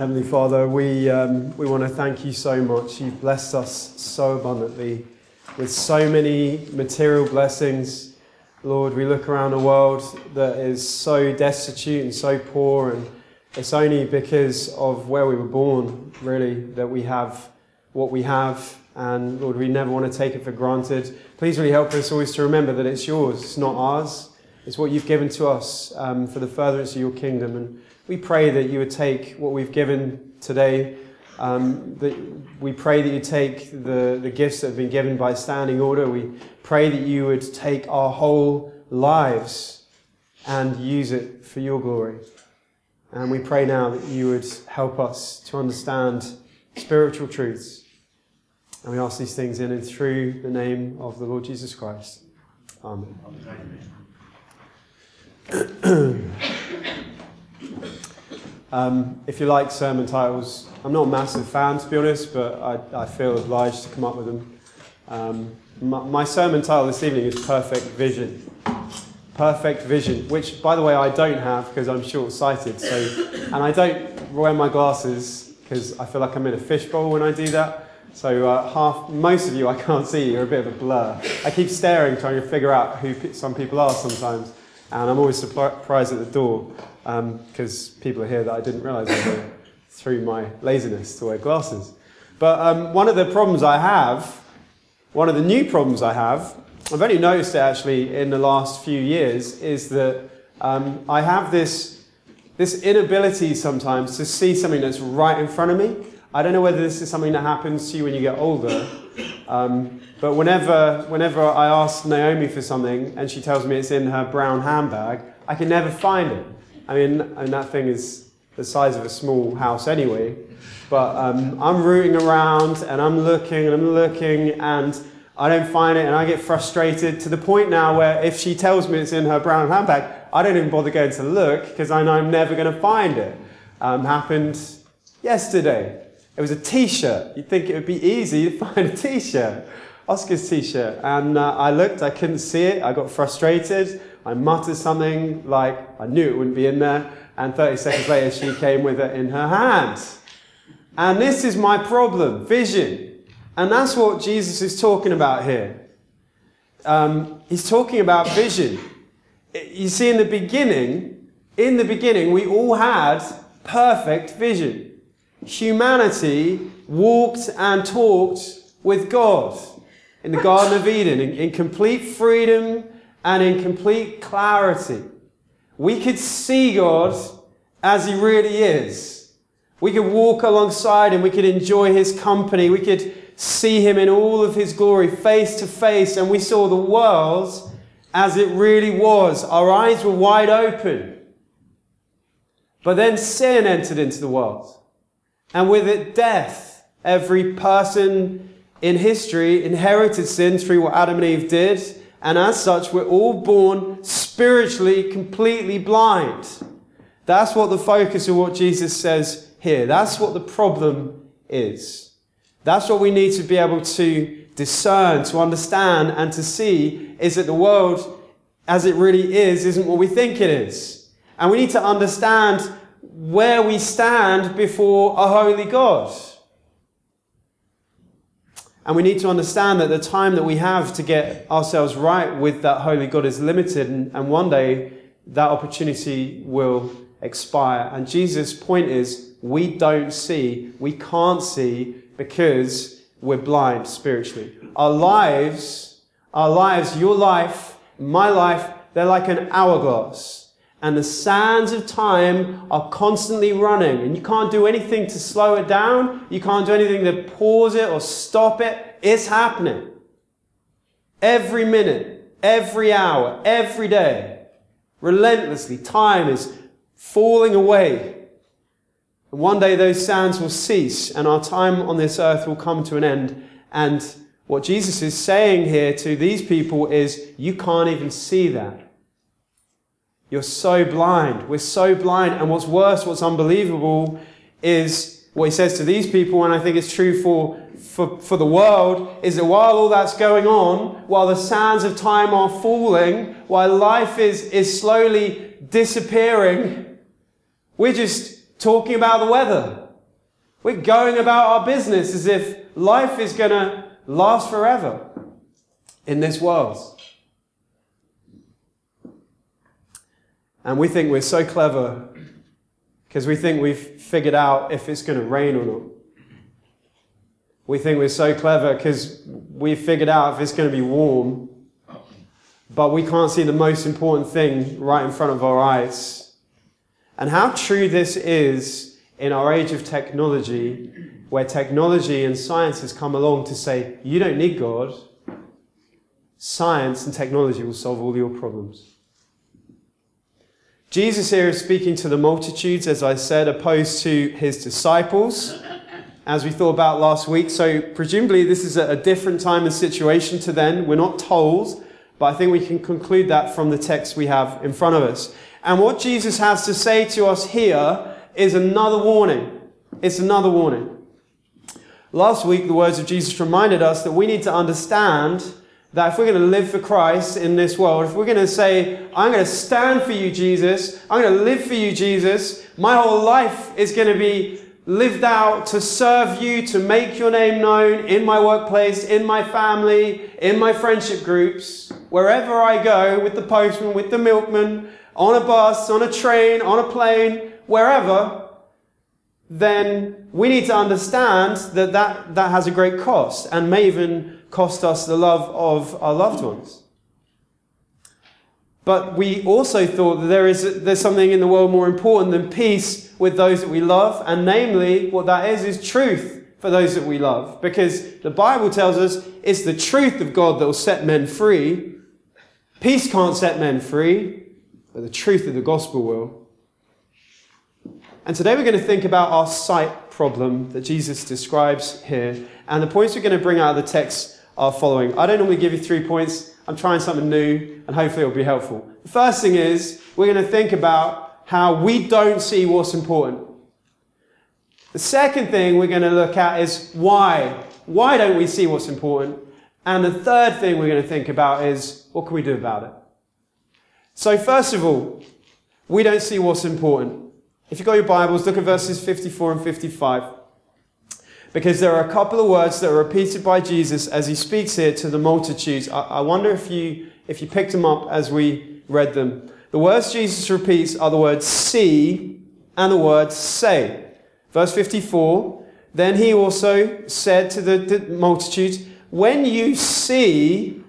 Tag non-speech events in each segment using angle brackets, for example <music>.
Heavenly Father, we, um, we want to thank you so much. You've blessed us so abundantly with so many material blessings. Lord, we look around a world that is so destitute and so poor, and it's only because of where we were born, really, that we have what we have. And Lord, we never want to take it for granted. Please really help us always to remember that it's yours, it's not ours. It's what you've given to us um, for the furtherance of your kingdom. And we pray that you would take what we've given today. Um, that we pray that you take the, the gifts that have been given by standing order. We pray that you would take our whole lives and use it for your glory. And we pray now that you would help us to understand spiritual truths. And we ask these things in and through the name of the Lord Jesus Christ. Amen. Amen. <clears throat> um, if you like sermon titles, I'm not a massive fan to be honest, but I, I feel obliged to come up with them. Um, my, my, sermon title this evening is Perfect Vision. Perfect Vision, which, by the way, I don't have because I'm short sighted. So, and I don't wear my glasses because I feel like I'm in a fishbowl when I do that. So uh, half, most of you I can't see. You're a bit of a blur. I keep staring, trying to figure out who some people are sometimes. And I'm always surprised at the door because um, people are here that I didn't realize through my laziness to wear glasses. But um, one of the problems I have, one of the new problems I have, I've only noticed it actually in the last few years, is that um, I have this, this inability sometimes to see something that's right in front of me. I don't know whether this is something that happens to you when you get older, um, but whenever, whenever I ask Naomi for something and she tells me it's in her brown handbag, I can never find it. I mean, and that thing is the size of a small house anyway. But um, I'm rooting around and I'm looking and I'm looking and I don't find it and I get frustrated to the point now where if she tells me it's in her brown handbag, I don't even bother going to look because I know I'm never going to find it. Um, happened yesterday. It was a t-shirt. You'd think it would be easy to <laughs> find a t-shirt. Oscar's t-shirt. And uh, I looked, I couldn't see it. I got frustrated. I muttered something like, I knew it wouldn't be in there. And 30 seconds later, she came with it in her hand. And this is my problem, vision. And that's what Jesus is talking about here. Um, he's talking about vision. You see, in the beginning, in the beginning, we all had perfect vision humanity walked and talked with God in the Garden of Eden in, in, complete freedom and in complete clarity. We could see God as He really is. We could walk alongside Him. We could enjoy His company. We could see Him in all of His glory face to face. And we saw the world as it really was. Our eyes were wide open. But then sin entered into the world and with it death. Every person in history inherited sin through what Adam and Eve did, and as such, we're all born spiritually completely blind. That's what the focus of what Jesus says here. That's what the problem is. That's what we need to be able to discern, to understand, and to see is that the world as it really is isn't what we think it is. And we need to understand where we stand before a holy God. And we need to understand that the time that we have to get ourselves right with that holy God is limited, and, one day that opportunity will expire. And Jesus' point is we don't see, we can't see because we're blind spiritually. Our lives, our lives, your life, my life, they're like an hourglass and the sands of time are constantly running, and you can't do anything to slow it down. You can't do anything to pause it or stop it. It's happening. Every minute, every hour, every day, relentlessly, time is falling away. And one day those sands will cease, and our time on this earth will come to an end. And what Jesus is saying here to these people is, you can't even see that. You're so blind. We're so blind. And what's worse, what's unbelievable, is what he says to these people, and I think it's true for, for, for the world, is that while all that's going on, while the sands of time are falling, while life is, is slowly disappearing, we're just talking about the weather. We're going about our business as if life is going to last forever in this world. And we think we're so clever because we think we've figured out if it's going to rain or not. We think we're so clever because we've figured out if it's going to be warm, but we can't see the most important thing right in front of our eyes. And how true this is in our age of technology, where technology and science has come along to say, you don't need God. Science and technology will solve all your problems. Jesus here is speaking to the multitudes, as I said, opposed to his disciples, as we thought about last week. So, presumably, this is a different time and situation to then. We're not told, but I think we can conclude that from the text we have in front of us. And what Jesus has to say to us here is another warning. It's another warning. Last week, the words of Jesus reminded us that we need to understand that if we're going to live for Christ in this world, if we're going to say, I'm going to stand for you, Jesus, I'm going to live for you, Jesus, my whole life is going to be lived out to serve you, to make your name known in my workplace, in my family, in my friendship groups, wherever I go, with the postman, with the milkman, on a bus, on a train, on a plane, wherever, then we need to understand that that, that has a great cost and may even cost us the love of our loved ones. But we also thought that there is there's something in the world more important than peace with those that we love, and namely, what that is is truth for those that we love. Because the Bible tells us it's the truth of God that will set men free. Peace can't set men free, but the truth of the gospel will. And today we're going to think about our sight problem that Jesus describes here. And the points we're going to bring out of the text are following. I don't normally give you three points. I'm trying something new, and hopefully it'll be helpful. The first thing is we're going to think about how we don't see what's important. The second thing we're going to look at is why. Why don't we see what's important? And the third thing we're going to think about is what can we do about it? So, first of all, we don't see what's important. If you've got your Bibles, look at verses 54 and 55 because there are a couple of words that are repeated by Jesus as he speaks here to the multitudes. I, I wonder if you, if you picked them up as we read them. The words Jesus repeats are the words see and the word say. Verse 54 Then he also said to the, the multitudes, When you see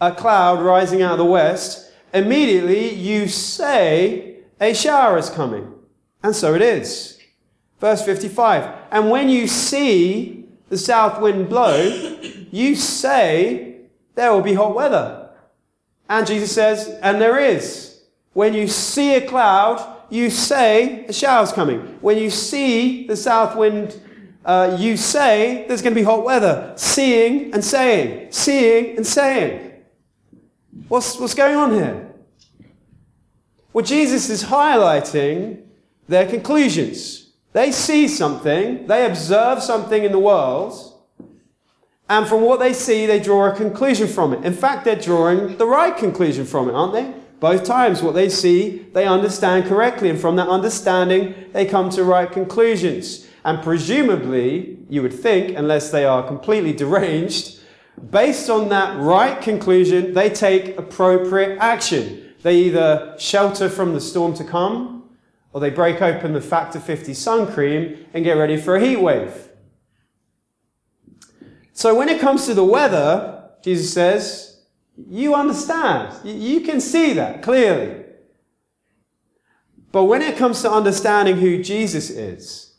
a cloud rising out of the west, immediately you say, A shower is coming. And so it is. Verse 55 And when you see the south wind blow, you say, There will be hot weather. And Jesus says, And there is. When you see a cloud, you say, A shower's coming. When you see the south wind, uh, you say, There's going to be hot weather. Seeing and saying. Seeing and saying. What's, what's going on here? Well, Jesus is highlighting their conclusions. They see something, they observe something in the world, and from what they see, they draw a conclusion from it. In fact, they're drawing the right conclusion from it, aren't they? Both times, what they see, they understand correctly, and from that understanding, they come to right conclusions. And presumably, you would think, unless they are completely deranged, based on that right conclusion, they take appropriate action. They either shelter from the storm to come, or they break open the Factor 50 sun cream and get ready for a heat wave. So when it comes to the weather, Jesus says, you understand. You can see that clearly. But when it comes to understanding who Jesus is,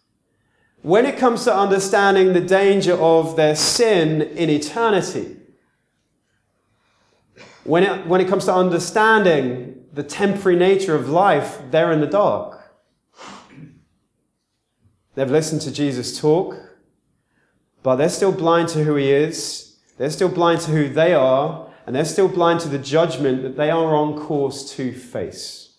when it comes to understanding the danger of their sin in eternity, when it, when it comes to understanding the temporary nature of life, they're in the dark. They've listened to Jesus talk, but they're still blind to who he is. They're still blind to who they are, and they're still blind to the judgment that they are on course to face.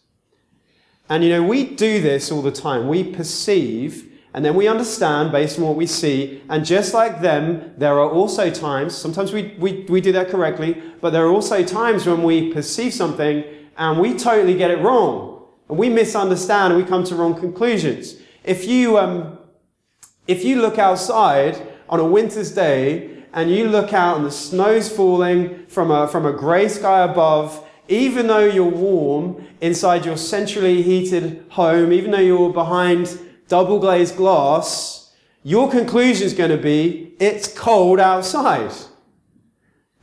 And you know, we do this all the time. We perceive and then we understand based on what we see. And just like them, there are also times, sometimes we, we, we do that correctly, but there are also times when we perceive something and we totally get it wrong. And we misunderstand and we come to wrong conclusions. If you, um, If you look outside on a winter's day and you look out and the snow's falling from a, from a grey sky above, even though you're warm inside your centrally heated home, even though you're behind double glazed glass, your conclusion is going to be it's cold outside.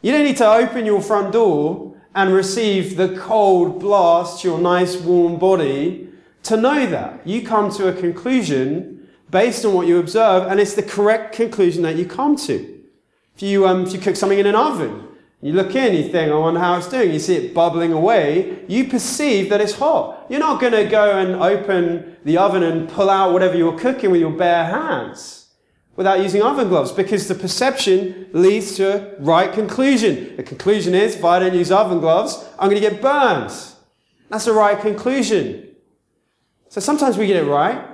You don't need to open your front door and receive the cold blast to your nice warm body to know that. You come to a conclusion based on what you observe, and it's the correct conclusion that you come to. If you, um, if you cook something in an oven, you look in, you think, I wonder how it's doing. You see it bubbling away. You perceive that it's hot. You're not going to go and open the oven and pull out whatever you're cooking with your bare hands without using oven gloves because the perception leads to a right conclusion. The conclusion is if I don't use oven gloves, I'm going to get burned. That's the right conclusion. So sometimes we get it right,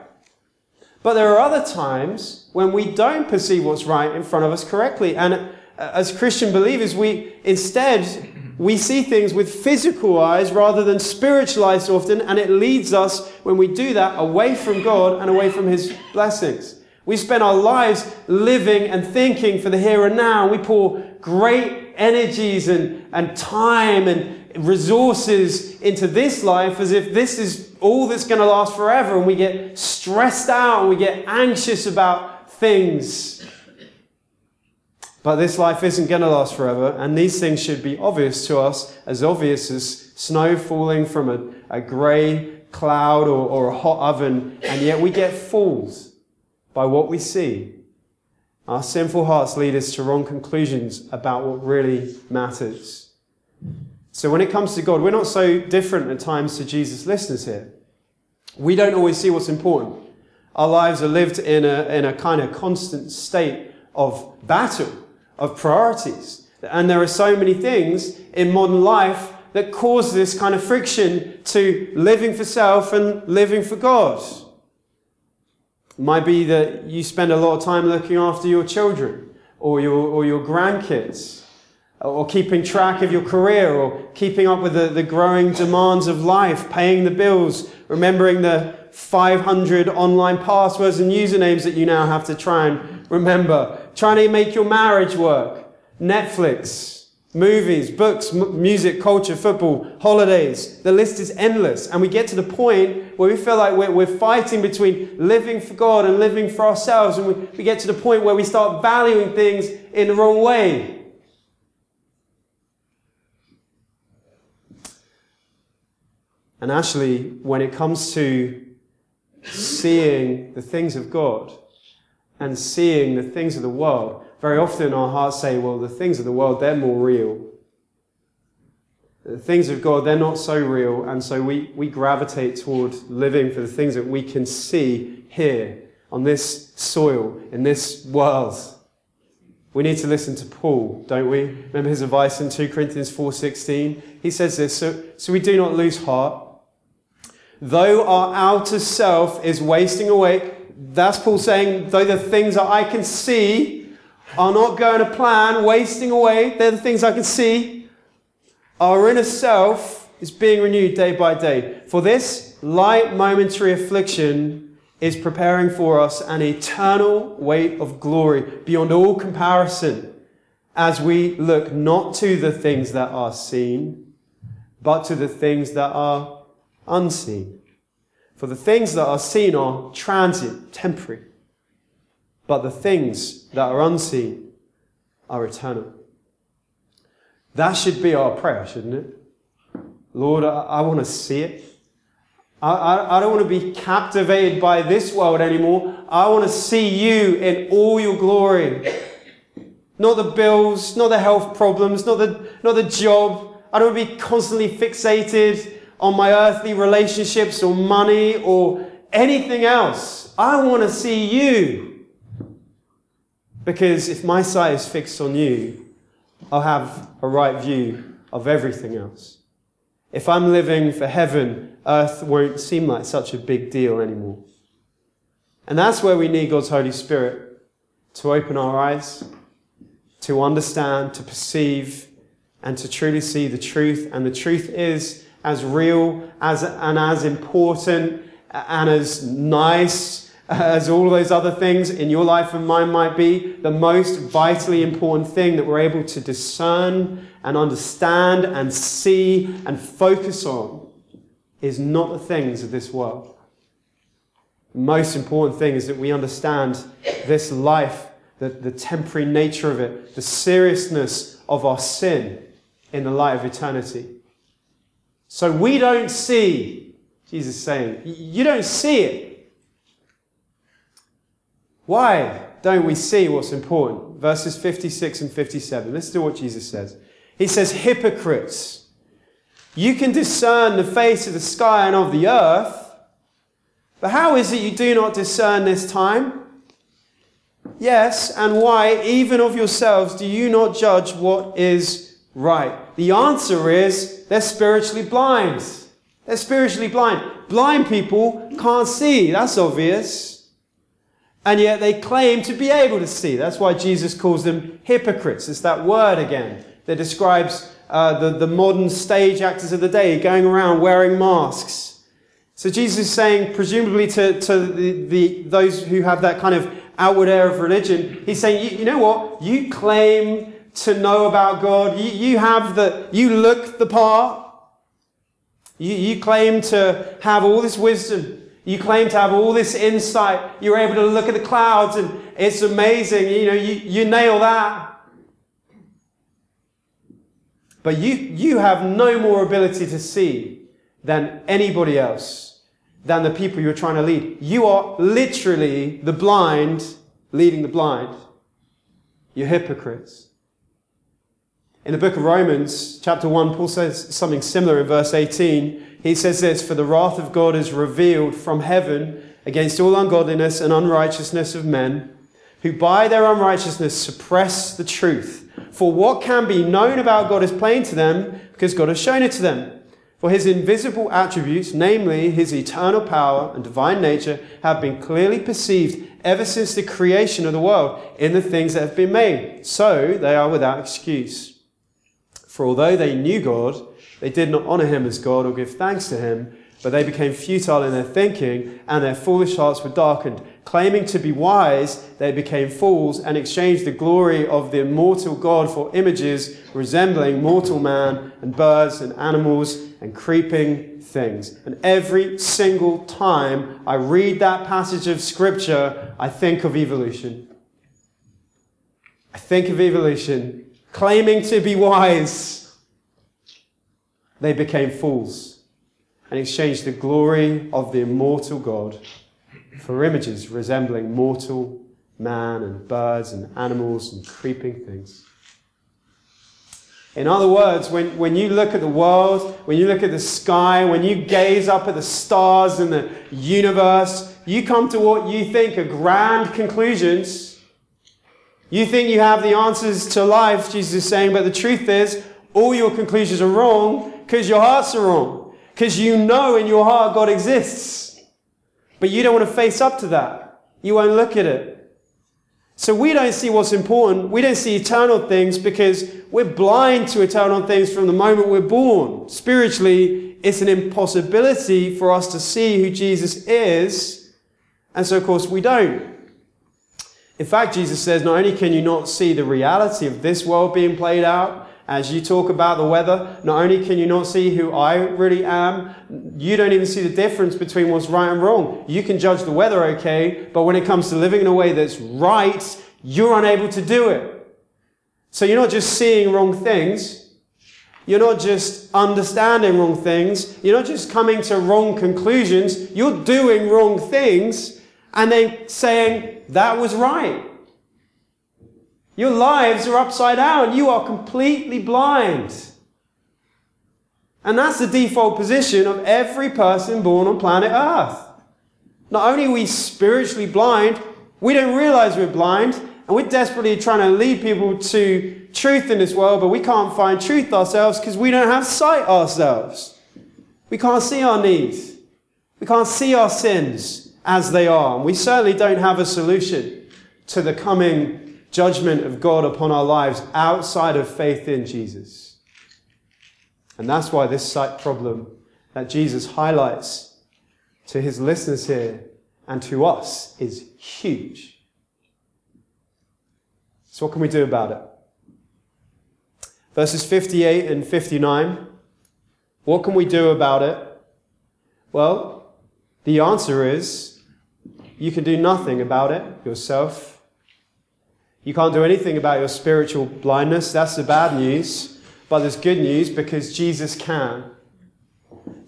but there are other times when we don't perceive what's right in front of us correctly. And uh, as Christian believers, we instead we see things with physical eyes rather than spiritual eyes often, and it leads us, when we do that, away from God and away from His blessings. We spend our lives living and thinking for the here and now. We pour great energies and, and time and resources into this life as if this is all that's going to last forever, and we get stressed out and we get anxious about things. But this life isn't going to last forever, and these things should be obvious to us, as obvious as snow falling from a, a grey cloud or, or a hot oven, and yet we get fooled by what we see. Our sinful hearts lead us to wrong conclusions about what really matters. So when it comes to God, we're not so different at times to Jesus' listeners here. We don't always see what's important. Our lives are lived in a, in a kind of constant state of battle, of priorities. And there are so many things in modern life that cause this kind of friction to living for self and living for God. It might be that you spend a lot of time looking after your children or your, or your grandkids or keeping track of your career, or keeping up with the, the growing demands of life, paying the bills, remembering the 500 online passwords and usernames that you now have to try and remember, trying to make your marriage work, Netflix, movies, books, m- music, culture, football, holidays. The list is endless. And we get to the point where we feel like we're, we're fighting between living for God and living for ourselves. And we, we get to the point where we start valuing things in the wrong way. And actually, when it comes to seeing the things of God and seeing the things of the world, very often our hearts say, well, the things of the world, they're more real. The things of God, they're not so real, and so we, we gravitate toward living for the things that we can see here on this soil, in this world. We need to listen to Paul, don't we? Remember his advice in 2 Corinthians 4.16? He says this, so, so we do not lose heart. Though our outer self is wasting away, that's Paul saying, though the things that I can see are not going to plan, wasting away, they're the things I can see, our inner self is being renewed day by day. For this light momentary affliction is preparing for us an eternal weight of glory beyond all comparison as we look not to the things that are seen, but to the things that are unseen. For the things that are seen are transient, temporary, but the things that are unseen are eternal. That should be our prayer, shouldn't it? Lord, I, I want to see it. I, I, I don't want to be captivated by this world anymore. I want to see you in all your glory. Not the bills, not the health problems, not the, not the job. I don't want to be constantly fixated on my earthly relationships or money or anything else. I want to see you. Because if my sight is fixed on you, I'll have a right view of everything else. If I'm living for heaven, earth won't seem like such a big deal anymore. And that's where we need God's Holy Spirit to open our eyes, to understand, to perceive, and to truly see the truth. And the truth is as real as, and as important and as nice as all those other things in your life and mine might be, the most vitally important thing that we're able to discern and understand and see and focus on is not the things of this world. The most important thing is that we understand this life, the, the temporary nature of it, the seriousness of our sin in the light of eternity. So we don't see, Jesus is saying, you don't see it. Why don't we see what's important? Verses 56 and 57. Listen to what Jesus says. He says, Hypocrites, you can discern the face of the sky and of the earth, but how is it you do not discern this time? Yes, and why, even of yourselves, do you not judge what is right? The answer is they're spiritually blind. They're spiritually blind. Blind people can't see, that's obvious. And yet they claim to be able to see. That's why Jesus calls them hypocrites. It's that word again that describes uh, the, the modern stage actors of the day going around wearing masks. So Jesus is saying, presumably to, to the, the, those who have that kind of outward air of religion, he's saying, you, you know what? You claim to know about God. You, you have the, you look the part. You, you claim to have all this wisdom. You claim to have all this insight. You're able to look at the clouds and it's amazing. You know, you, you nail that. But you, you have no more ability to see than anybody else, than the people you're trying to lead. You are literally the blind leading the blind. You're hypocrites. In the book of Romans, chapter 1, Paul says something similar in verse 18. He says this For the wrath of God is revealed from heaven against all ungodliness and unrighteousness of men, who by their unrighteousness suppress the truth. For what can be known about God is plain to them, because God has shown it to them. For his invisible attributes, namely his eternal power and divine nature, have been clearly perceived ever since the creation of the world in the things that have been made. So they are without excuse. For although they knew God, they did not honor him as God or give thanks to him, but they became futile in their thinking, and their foolish hearts were darkened. Claiming to be wise, they became fools and exchanged the glory of the immortal God for images resembling mortal man and birds and animals and creeping things. And every single time I read that passage of scripture, I think of evolution. I think of evolution. Claiming to be wise, they became fools and exchanged the glory of the immortal God for images resembling mortal man and birds and animals and creeping things. In other words, when, when you look at the world, when you look at the sky, when you gaze up at the stars and the universe, you come to what you think are grand conclusions. You think you have the answers to life, Jesus is saying, but the truth is, all your conclusions are wrong because your hearts are wrong. Because you know in your heart God exists. But you don't want to face up to that. You won't look at it. So we don't see what's important. We don't see eternal things because we're blind to eternal things from the moment we're born. Spiritually, it's an impossibility for us to see who Jesus is. And so, of course, we don't. In fact, Jesus says, not only can you not see the reality of this world being played out, as you talk about the weather, not only can you not see who I really am, you don't even see the difference between what's right and wrong. You can judge the weather okay, but when it comes to living in a way that's right, you're unable to do it. So you're not just seeing wrong things. You're not just understanding wrong things. You're not just coming to wrong conclusions. You're doing wrong things and then saying, that was right. Your lives are upside down. You are completely blind. And that's the default position of every person born on planet Earth. Not only are we spiritually blind, we don't realize we're blind, and we're desperately trying to lead people to truth in this world, but we can't find truth ourselves because we don't have sight ourselves. We can't see our needs. We can't see our sins as they are. And we certainly don't have a solution to the coming judgment of God upon our lives outside of faith in Jesus. And that's why this sight problem that Jesus highlights to his listeners here and to us is huge. So, what can we do about it? Verses 58 and 59. What can we do about it? Well, the answer is you can do nothing about it yourself. You can't do anything about your spiritual blindness. That's the bad news. But there's good news because Jesus can.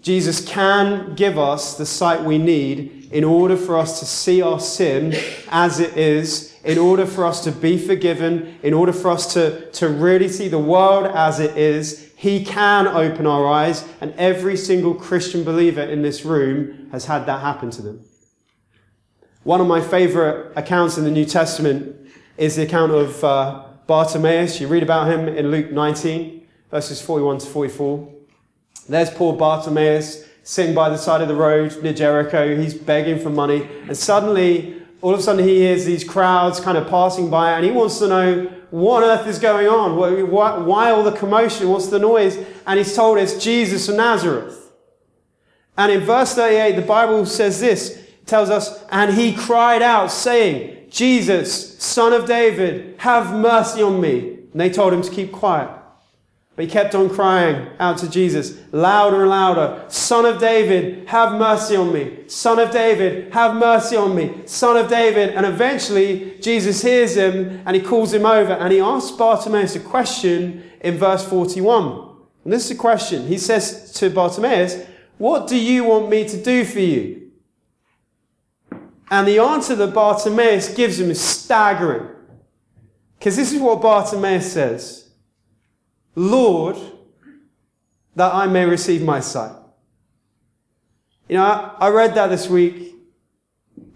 Jesus can give us the sight we need in order for us to see our sin as it is, in order for us to be forgiven, in order for us to, to really see the world as it is. He can open our eyes, and every single Christian believer in this room has had that happen to them. One of my favorite accounts in the New Testament is the account of uh, Bartimaeus. You read about him in Luke 19, verses 41 to 44. There's poor Bartimaeus sitting by the side of the road near Jericho. He's begging for money. And suddenly, all of a sudden, he hears these crowds kind of passing by, and he wants to know what on earth is going on? Why, why all the commotion? What's the noise? And he's told it's Jesus of Nazareth. And in verse 38, the Bible says this tells us, and he cried out, saying, Jesus, son of David, have mercy on me. And they told him to keep quiet. But he kept on crying out to Jesus, louder and louder, Son of David, have mercy on me. Son of David, have mercy on me. Son of David. And eventually, Jesus hears him and he calls him over and he asks Bartimaeus a question in verse 41. And this is a question. He says to Bartimaeus, What do you want me to do for you? And the answer that Bartimaeus gives him is staggering. Because this is what Bartimaeus says. Lord, that I may receive my sight. You know, I, I read that this week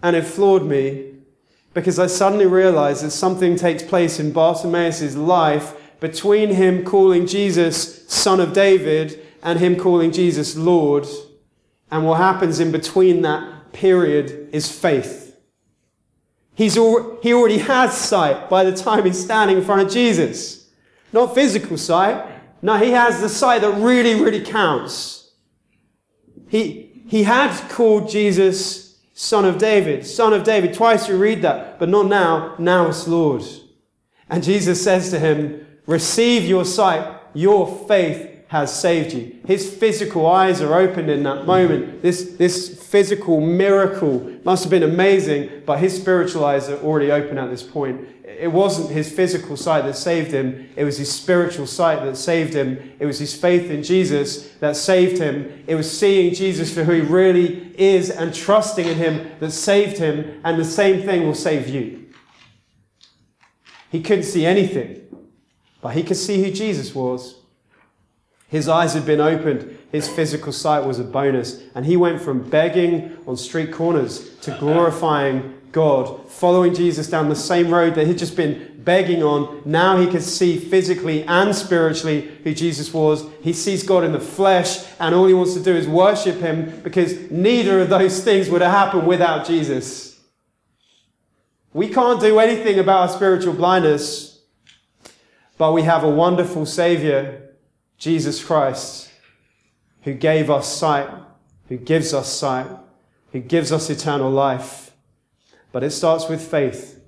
and it floored me because I suddenly realized that something takes place in Bartimaeus' life between him calling Jesus son of David and him calling Jesus Lord. And what happens in between that period is faith. He's al- he already has sight by the time he's standing in front of Jesus. Not physical sight. No, he has the sight that really, really counts. He, he had called Jesus Son of David, Son of David. Twice you read that, but not now. Now it's Lord. And Jesus says to him, Receive your sight. Your faith has saved you. His physical eyes are opened in that moment. This, this physical miracle must have been amazing, but his spiritual eyes are already open at this point it wasn't his physical sight that saved him, it was his spiritual sight that saved him. It was his faith in Jesus that saved him. It was seeing Jesus for who he really is and trusting in him that saved him, and the same thing will save you. He couldn't see anything, but he could see who Jesus was. His eyes had been opened. His physical sight was a bonus. And he went from begging on street corners to glorifying God, following Jesus down the same road that he'd just been begging on. Now he can see physically and spiritually who Jesus was. He sees God in the flesh, and all he wants to do is worship him because neither of those things would have happened without Jesus. We can't do anything about our spiritual blindness, but we have a wonderful Savior, Jesus Christ, who gave us sight, who gives us sight, who gives us eternal life. But it starts with faith.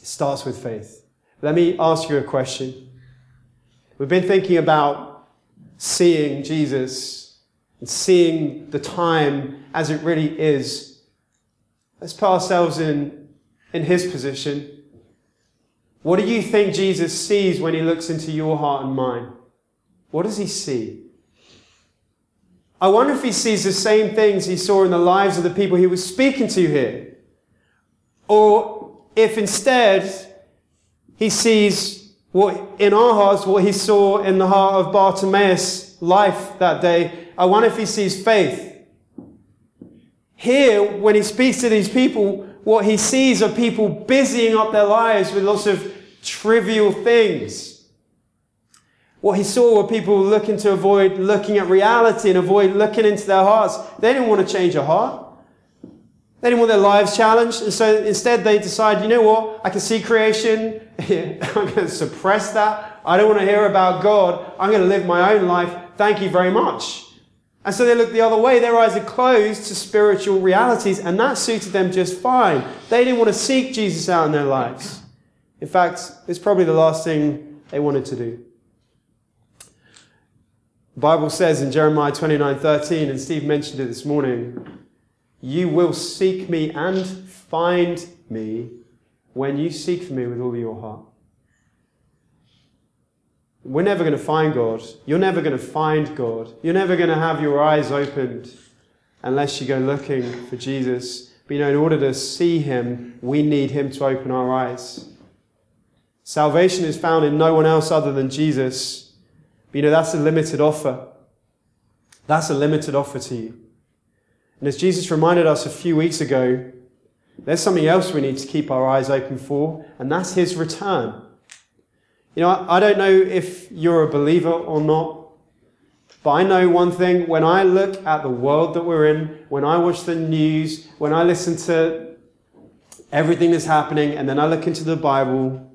It starts with faith. Let me ask you a question. We've been thinking about seeing Jesus and seeing the time as it really is. Let's put ourselves in, in his position. What do you think Jesus sees when he looks into your heart and mine? What does he see? I wonder if he sees the same things he saw in the lives of the people he was speaking to here. Or if instead he sees what in our hearts what he saw in the heart of Bartimaeus' life that day. I wonder if he sees faith. Here, when he speaks to these people, what he sees are people busying up their lives with lots of trivial things. What he saw were people looking to avoid looking at reality and avoid looking into their hearts. They didn't want to change a heart. They didn't want their lives challenged. And so instead they decide, you know what? I can see creation. <laughs> <laughs> I'm going to suppress that. I don't want to hear about God. I'm going to live my own life. Thank you very much. And so they looked the other way. Their eyes are closed to spiritual realities, and that suited them just fine. They didn't want to seek Jesus out in their lives. In fact, it's probably the last thing they wanted to do. The Bible says in Jeremiah 29 13, and Steve mentioned it this morning, you will seek me and find me when you seek for me with all your heart. We're never going to find God. You're never going to find God. You're never going to have your eyes opened unless you go looking for Jesus. But you know, in order to see him, we need him to open our eyes. Salvation is found in no one else other than Jesus. But you know, that's a limited offer. That's a limited offer to you. And as Jesus reminded us a few weeks ago, there's something else we need to keep our eyes open for, and that's his return. You know, I don't know if you're a believer or not, but I know one thing. When I look at the world that we're in, when I watch the news, when I listen to everything that's happening, and then I look into the Bible,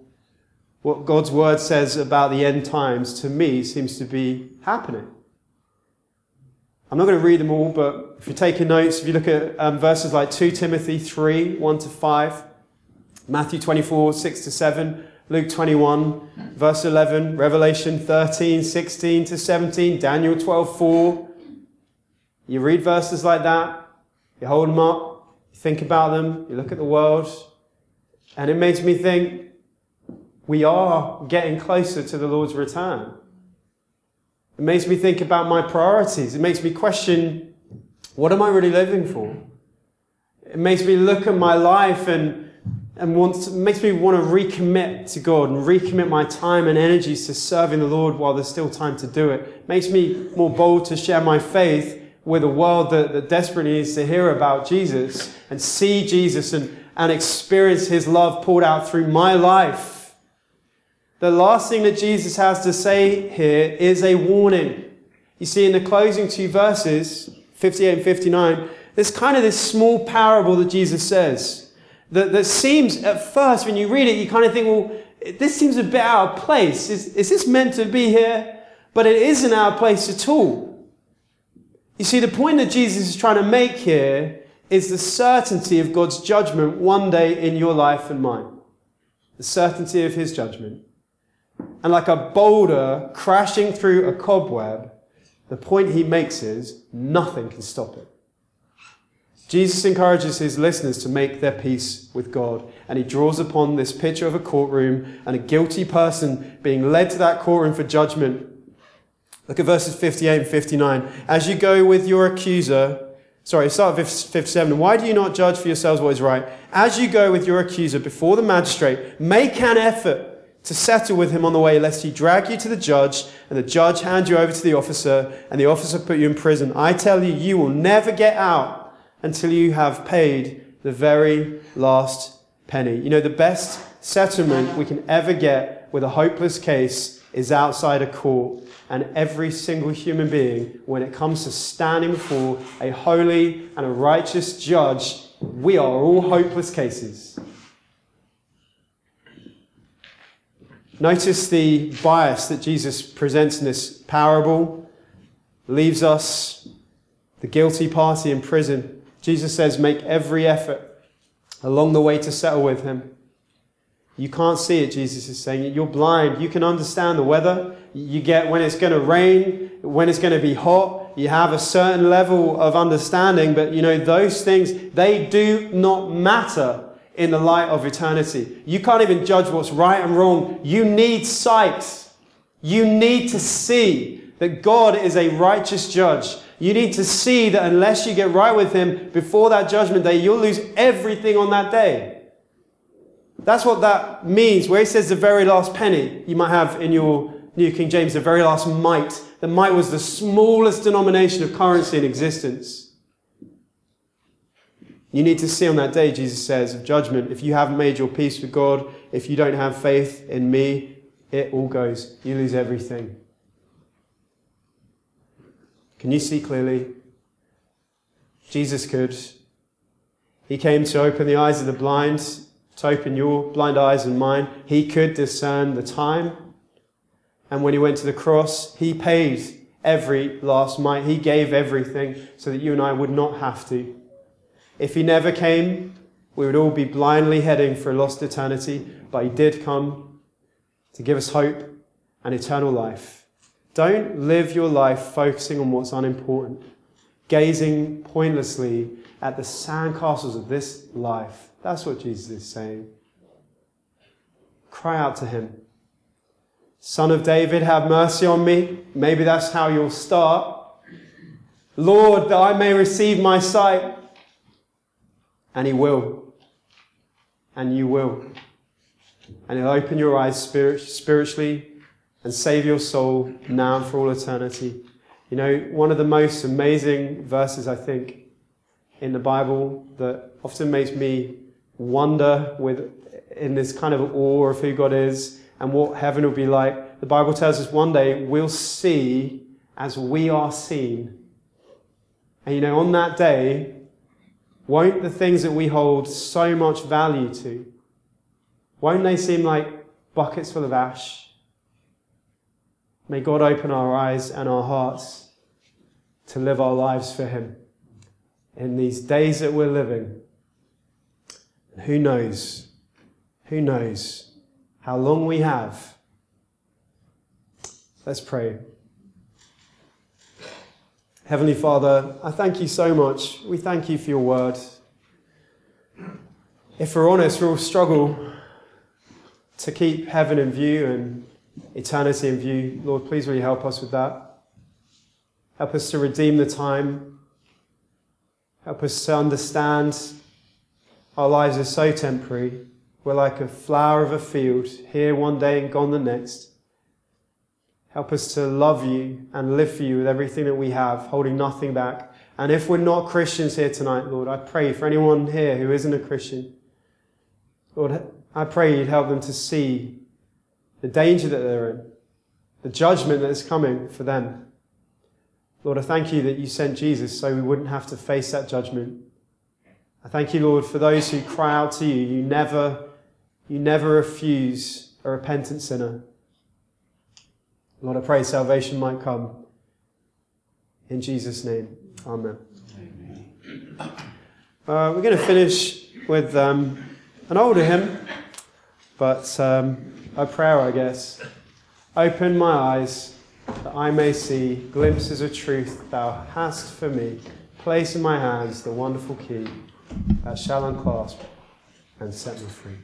what God's word says about the end times to me seems to be happening. I'm not going to read them all, but if you're taking notes, if you look at um, verses like 2 Timothy 3 1 to 5, Matthew 24 6 to 7, Luke 21, verse 11, Revelation 13, 16 to 17, Daniel 12, 4. You read verses like that, you hold them up, you think about them, you look at the world, and it makes me think we are getting closer to the Lord's return. It makes me think about my priorities. It makes me question what am I really living for? It makes me look at my life and and wants, makes me want to recommit to God and recommit my time and energies to serving the Lord while there's still time to do it. it Makes me more bold to share my faith with a world that, that desperately needs to hear about Jesus and see Jesus and, and experience his love poured out through my life. The last thing that Jesus has to say here is a warning. You see, in the closing two verses, 58 and 59, there's kind of this small parable that Jesus says that, that seems at first, when you read it, you kind of think, well, this seems a bit out of place. Is, is this meant to be here? But it isn't out of place at all. You see, the point that Jesus is trying to make here is the certainty of God's judgment one day in your life and mine. The certainty of his judgment. And like a boulder crashing through a cobweb, the point he makes is nothing can stop it. Jesus encourages his listeners to make their peace with God, and he draws upon this picture of a courtroom and a guilty person being led to that courtroom for judgment. Look at verses 58 and 59. As you go with your accuser, sorry, start at 57. Why do you not judge for yourselves what is right? As you go with your accuser before the magistrate, make an effort to settle with him on the way, lest he drag you to the judge, and the judge hand you over to the officer, and the officer put you in prison. I tell you, you will never get out until you have paid the very last penny. You know, the best settlement we can ever get with a hopeless case is outside a court. And every single human being, when it comes to standing before a holy and a righteous judge, we are all hopeless cases. Notice the bias that Jesus presents in this parable leaves us the guilty party in prison Jesus says, make every effort along the way to settle with him. You can't see it, Jesus is saying. You're blind. You can understand the weather. You get when it's going to rain, when it's going to be hot. You have a certain level of understanding, but you know, those things, they do not matter in the light of eternity. You can't even judge what's right and wrong. You need sight. You need to see that God is a righteous judge you need to see that unless you get right with Him before that judgment day, you'll lose everything on that day. That's what that means. Where He says the very last penny, you might have in your New King James the very last mite. The mite was the smallest denomination of currency in existence. You need to see on that day, Jesus says, of judgment, if you haven't made your peace with God, if you don't have faith in me, it all goes. You lose everything. Can you see clearly? Jesus could. He came to open the eyes of the blind, to open your blind eyes and mine. He could discern the time. And when he went to the cross, he paid every last mite. He gave everything so that you and I would not have to. If He never came, we would all be blindly heading for a lost eternity, but He did come to give us hope and eternal life. Don't live your life focusing on what's unimportant, gazing pointlessly at the sandcastles of this life. That's what Jesus is saying. Cry out to Him. Son of David, have mercy on me. Maybe that's how you'll start. Lord, that I may receive my sight. And He will. And you will. And He'll open your eyes spirit, spiritually and save your soul now and for all eternity. You know, one of the most amazing verses, I think, in the Bible that often makes me wonder with in this kind of awe of who God is and what heaven will be like. The Bible tells us one day we'll see as we are seen. And you know, on that day, won't the things that we hold so much value to, won't they seem like buckets full of ash? May God open our eyes and our hearts to live our lives for Him in these days that we're living. And Who knows? Who knows how long we have? Let's pray. Heavenly Father, I thank you so much. We thank you for your word. If we're honest, we'll struggle to keep heaven in view and eternity in view. Lord, please really help us with that. Help us to redeem the time. Help us to understand our lives are so temporary. We're like a flower of a field, here one day and gone the next. Help us to love you and live for you with everything that we have, holding nothing back. And if we're not Christians here tonight, Lord, I pray for anyone here who isn't a Christian, Lord, I pray you'd help them to see the danger that they're in, the judgment that is coming for them. Lord, I thank you that you sent Jesus so we wouldn't have to face that judgment. I thank you, Lord, for those who cry out to you. You never, you never refuse a repentant sinner. Lord, I pray salvation might come. In Jesus' name, Amen. Amen. Uh, we're going to finish with um, an older hymn, but um, a prayer, I guess. Open my eyes that I may see glimpses of truth thou hast for me. Place in my hands the wonderful key that shall unclasp and set me free.